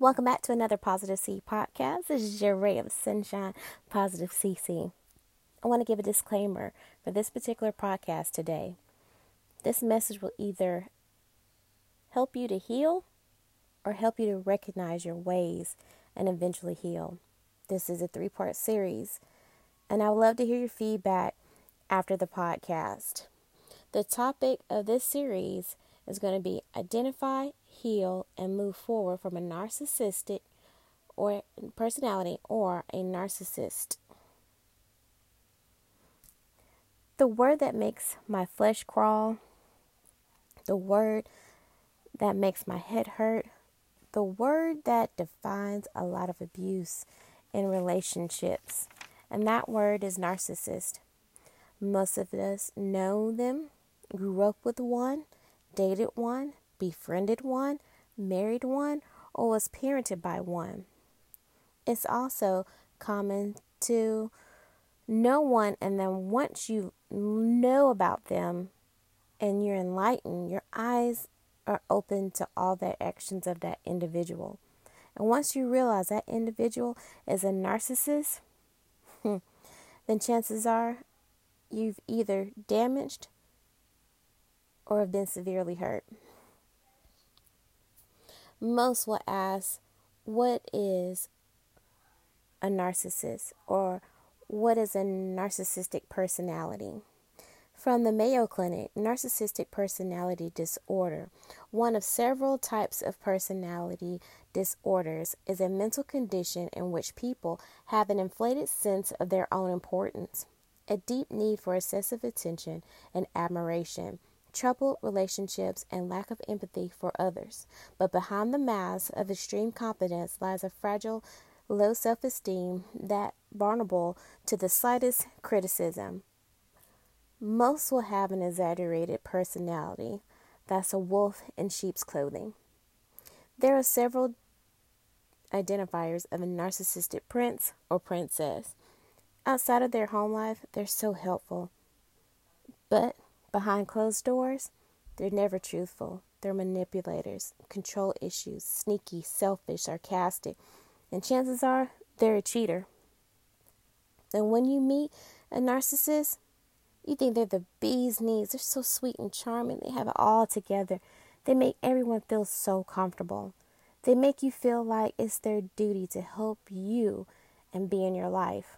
Welcome back to another Positive C podcast. This is your ray of sunshine, Positive CC. I want to give a disclaimer for this particular podcast today. This message will either help you to heal or help you to recognize your ways and eventually heal. This is a three part series, and I would love to hear your feedback after the podcast. The topic of this series is going to be identify, heal, and move forward from a narcissistic or personality or a narcissist. The word that makes my flesh crawl, the word that makes my head hurt, the word that defines a lot of abuse in relationships, and that word is narcissist. Most of us know them, grew up with one, dated one, befriended one, married one, or was parented by one. It's also common to know one, and then once you know about them and you're enlightened, your eyes are open to all the actions of that individual. And once you realize that individual is a narcissist, then chances are you've either damaged or have been severely hurt. Most will ask, What is a narcissist? or What is a narcissistic personality? From the Mayo Clinic, narcissistic personality disorder, one of several types of personality disorders, is a mental condition in which people have an inflated sense of their own importance, a deep need for excessive attention and admiration, troubled relationships, and lack of empathy for others. But behind the mask of extreme competence lies a fragile, low self esteem that vulnerable to the slightest criticism. Most will have an exaggerated personality that's a wolf in sheep's clothing. There are several identifiers of a narcissistic prince or princess. Outside of their home life, they're so helpful. But behind closed doors, they're never truthful. They're manipulators, control issues, sneaky, selfish, sarcastic, and chances are they're a cheater. And when you meet a narcissist, you think they're the bee's knees. They're so sweet and charming. They have it all together. They make everyone feel so comfortable. They make you feel like it's their duty to help you and be in your life.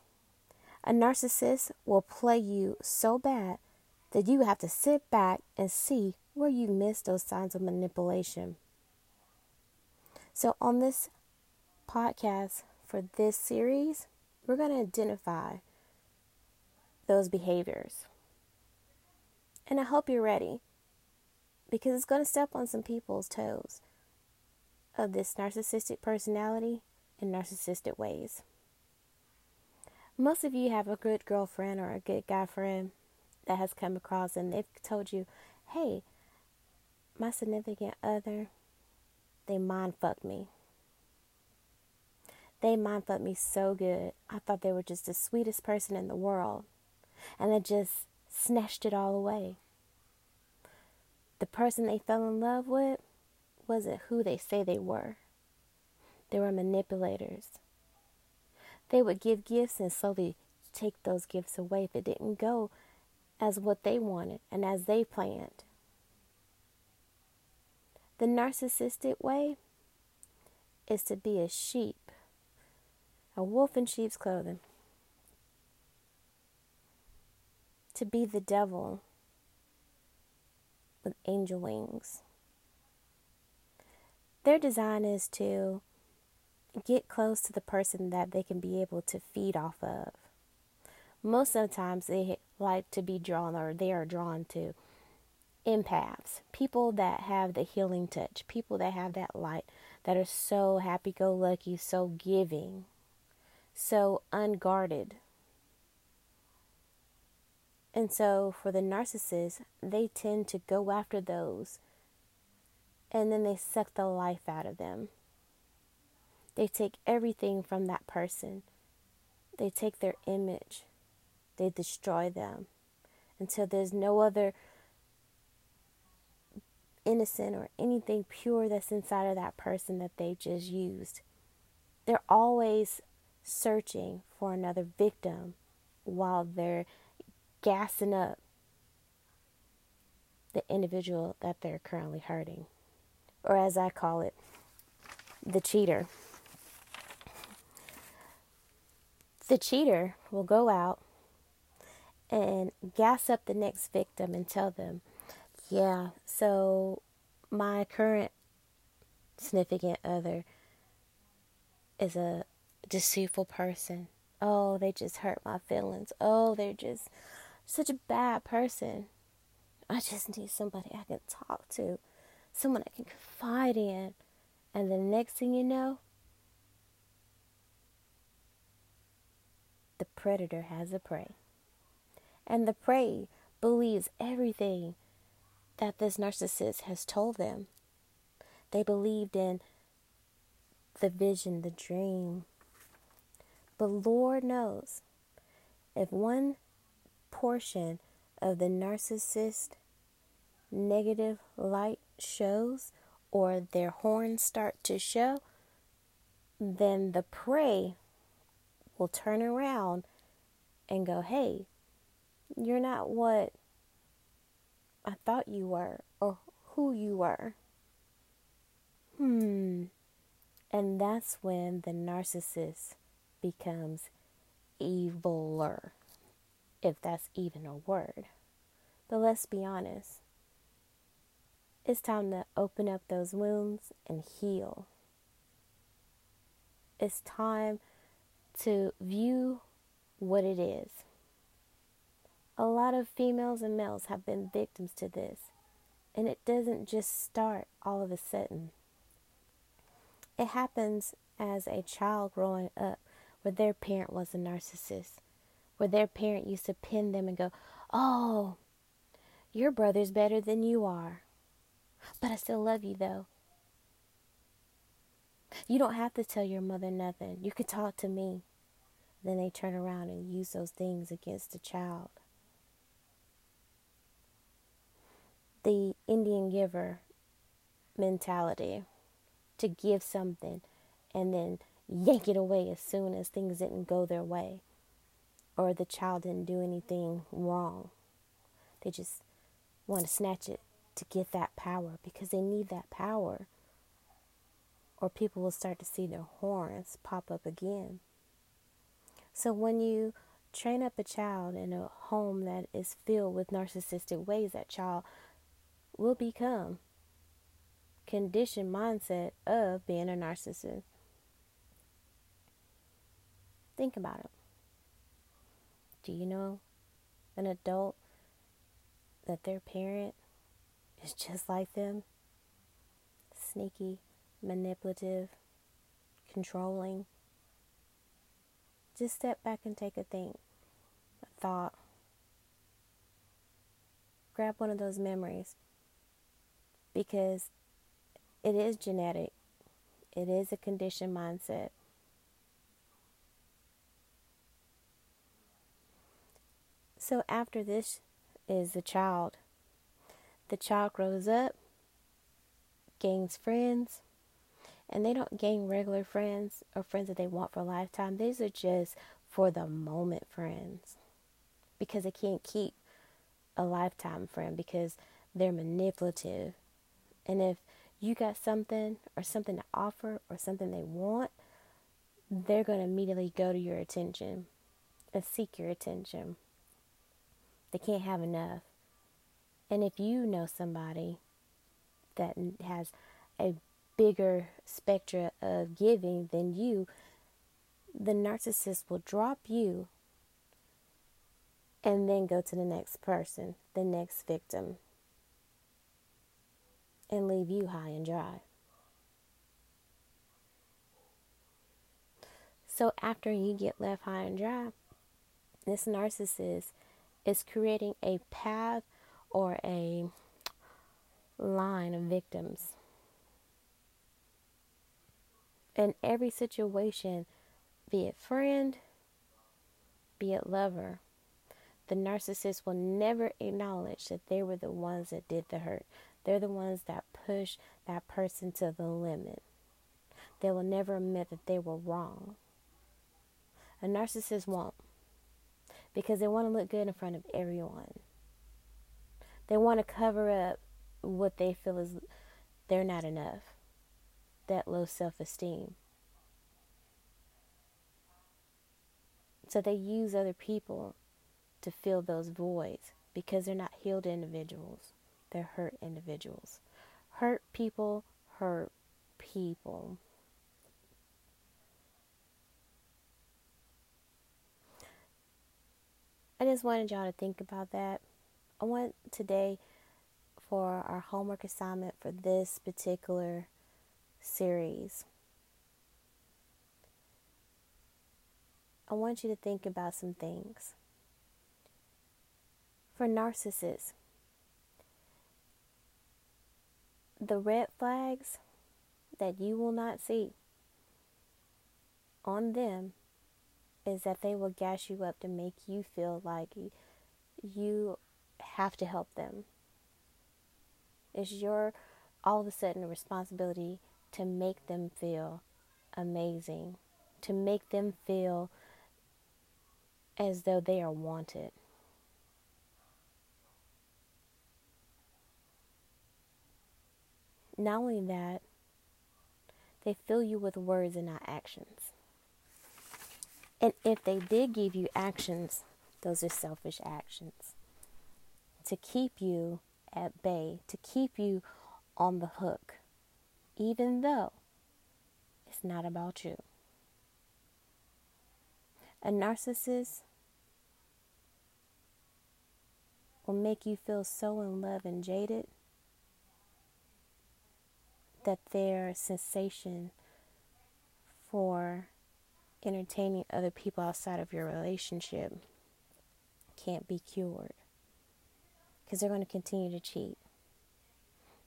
A narcissist will play you so bad that you have to sit back and see where you missed those signs of manipulation. So, on this podcast for this series, we're going to identify those behaviors. And I hope you're ready because it's going to step on some people's toes of this narcissistic personality and narcissistic ways. Most of you have a good girlfriend or a good guy friend that has come across and they've told you, hey, my significant other, they mind fucked me. They mind fucked me so good. I thought they were just the sweetest person in the world. And they just snatched it all away. The person they fell in love with wasn't who they say they were. They were manipulators. They would give gifts and slowly take those gifts away if it didn't go as what they wanted and as they planned. The narcissistic way is to be a sheep, a wolf in sheep's clothing. to be the devil with angel wings. Their design is to get close to the person that they can be able to feed off of. Most of the times they like to be drawn or they are drawn to empaths, people that have the healing touch, people that have that light, that are so happy go lucky, so giving, so unguarded. And so for the narcissist, they tend to go after those and then they suck the life out of them. They take everything from that person. They take their image. They destroy them until there's no other innocent or anything pure that's inside of that person that they just used. They're always searching for another victim while they're gassing up the individual that they're currently hurting. Or as I call it, the cheater. The cheater will go out and gas up the next victim and tell them, yeah, so my current significant other is a deceitful person. Oh, they just hurt my feelings. Oh, they're just such a bad person. I just need somebody I can talk to, someone I can confide in. And the next thing you know, the predator has a prey. And the prey believes everything that this narcissist has told them. They believed in the vision, the dream. But Lord knows if one portion of the narcissist negative light shows or their horns start to show, then the prey will turn around and go, Hey, you're not what I thought you were or who you were. Hmm. And that's when the narcissist becomes eviler, if that's even a word. But let's be honest. It's time to open up those wounds and heal. It's time to view what it is. A lot of females and males have been victims to this, and it doesn't just start all of a sudden. It happens as a child growing up where their parent was a narcissist, where their parent used to pin them and go, Oh, your brother's better than you are. But I still love you though. You don't have to tell your mother nothing. You can talk to me. Then they turn around and use those things against the child. The Indian giver mentality to give something and then yank it away as soon as things didn't go their way or the child didn't do anything wrong. They just want to snatch it to get that power because they need that power. Or people will start to see their horns pop up again. So when you train up a child in a home that is filled with narcissistic ways, that child will become conditioned mindset of being a narcissist. Think about it. Do you know an adult that their parent is just like them? Sneaky, manipulative, controlling. Just step back and take a think, a thought. Grab one of those memories because it is genetic, it is a conditioned mindset. So, after this is the child. The child grows up, gains friends, and they don't gain regular friends or friends that they want for a lifetime. These are just for the moment friends because they can't keep a lifetime friend because they're manipulative. And if you got something or something to offer or something they want, they're going to immediately go to your attention and seek your attention. They can't have enough. And if you know somebody that has a bigger spectra of giving than you, the narcissist will drop you and then go to the next person, the next victim and leave you high and dry. So after you get left high and dry, this narcissist is creating a path or a line of victims. In every situation, be it friend, be it lover, the narcissist will never acknowledge that they were the ones that did the hurt. They're the ones that push that person to the limit. They will never admit that they were wrong. A narcissist won't because they want to look good in front of everyone. They want to cover up what they feel is they're not enough. That low self esteem. So they use other people to fill those voids because they're not healed individuals, they're hurt individuals. Hurt people hurt people. I just wanted y'all to think about that. I want today for our homework assignment for this particular series. I want you to think about some things. For narcissists, the red flags that you will not see on them is that they will gas you up to make you feel like you have to help them. It's your all of a sudden responsibility to make them feel amazing, to make them feel as though they are wanted. Not only that, they fill you with words and not actions. And if they did give you actions, those are selfish actions. To keep you at bay, to keep you on the hook, even though it's not about you. A narcissist will make you feel so in love and jaded that their sensation for entertaining other people outside of your relationship can't be cured. Because they're going to continue to cheat.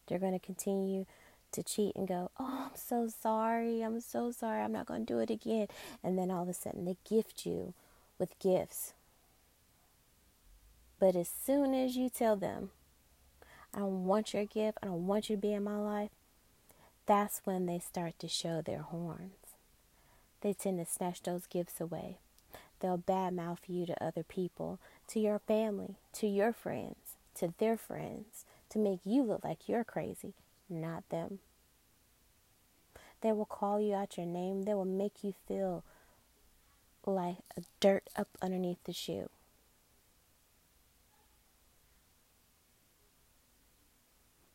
They're going to continue to cheat and go, Oh, I'm so sorry. I'm so sorry. I'm not going to do it again. And then all of a sudden they gift you with gifts. But as soon as you tell them, I don't want your gift, I don't want you to be in my life, that's when they start to show their horns they tend to snatch those gifts away. They'll badmouth you to other people, to your family, to your friends, to their friends, to make you look like you're crazy, not them. They will call you out your name. They will make you feel like dirt up underneath the shoe.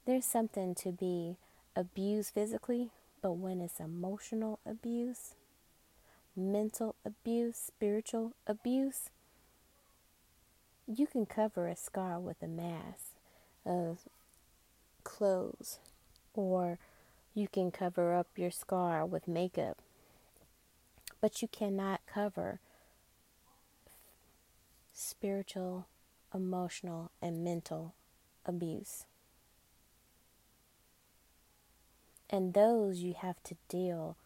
There's something to be abused physically, but when it's emotional abuse, mental abuse, spiritual abuse, you can cover a scar with a mask of clothes, or you can cover up your scar with makeup, but you cannot cover spiritual, emotional, and mental abuse. And those you have to deal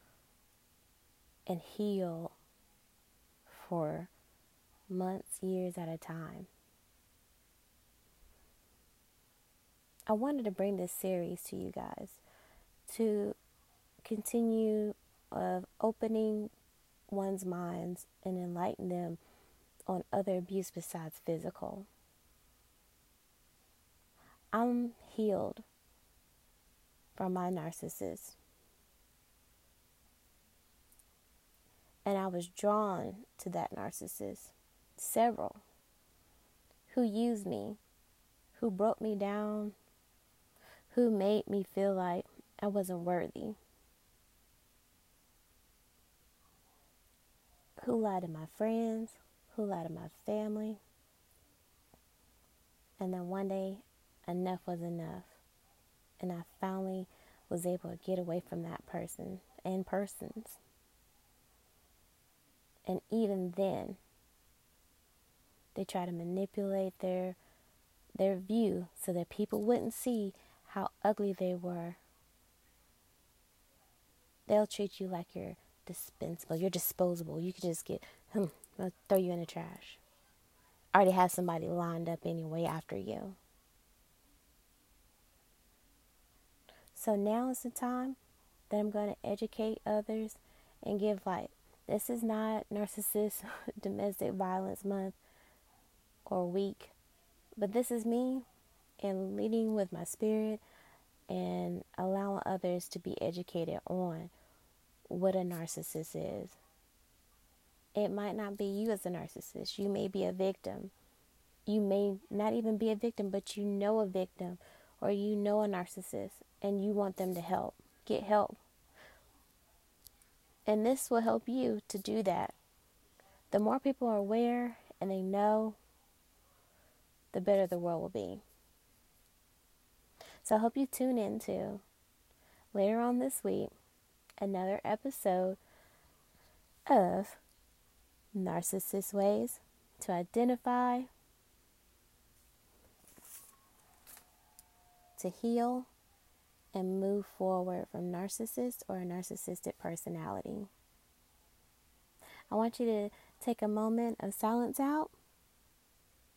and heal for months, years at a time. I wanted to bring this series to you guys to continue of opening one's minds and enlighten them on other abuse besides physical. I'm healed from my narcissist. And I was drawn to that narcissist, several, who used me, who broke me down, who made me feel like I wasn't worthy, who lied to my friends, who lied to my family. And then one day, enough was enough. And I finally was able to get away from that person and persons. And even then, they try to manipulate their their view so that people wouldn't see how ugly they were. They'll treat you like you're dispensable, you're disposable. You can just get, hmm, throw you in the trash. Already have somebody lined up anyway after you. So now is the time that I'm going to educate others and give light. This is not narcissist domestic violence month or week, but this is me and leading with my spirit and allowing others to be educated on what a narcissist is. It might not be you as a narcissist. You may be a victim. You may not even be a victim, but you know a victim or you know a narcissist and you want them to help. Get help. And this will help you to do that. The more people are aware and they know, the better the world will be. So I hope you tune into later on this week another episode of Narcissist Ways to Identify, to heal, and move forward from narcissist or a narcissistic personality. I want you to take a moment of silence out,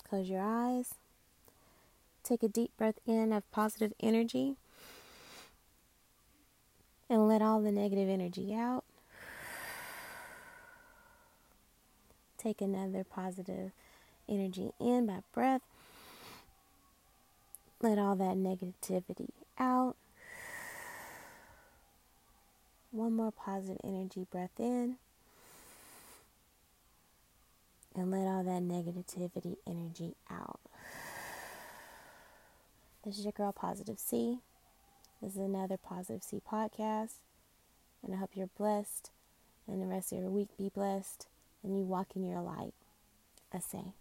close your eyes, take a deep breath in of positive energy, and let all the negative energy out. Take another positive energy in by breath. Let all that negativity out. One more positive energy breath in. And let all that negativity energy out. This is your girl, Positive C. This is another Positive C podcast. And I hope you're blessed and the rest of your week be blessed and you walk in your light. I say.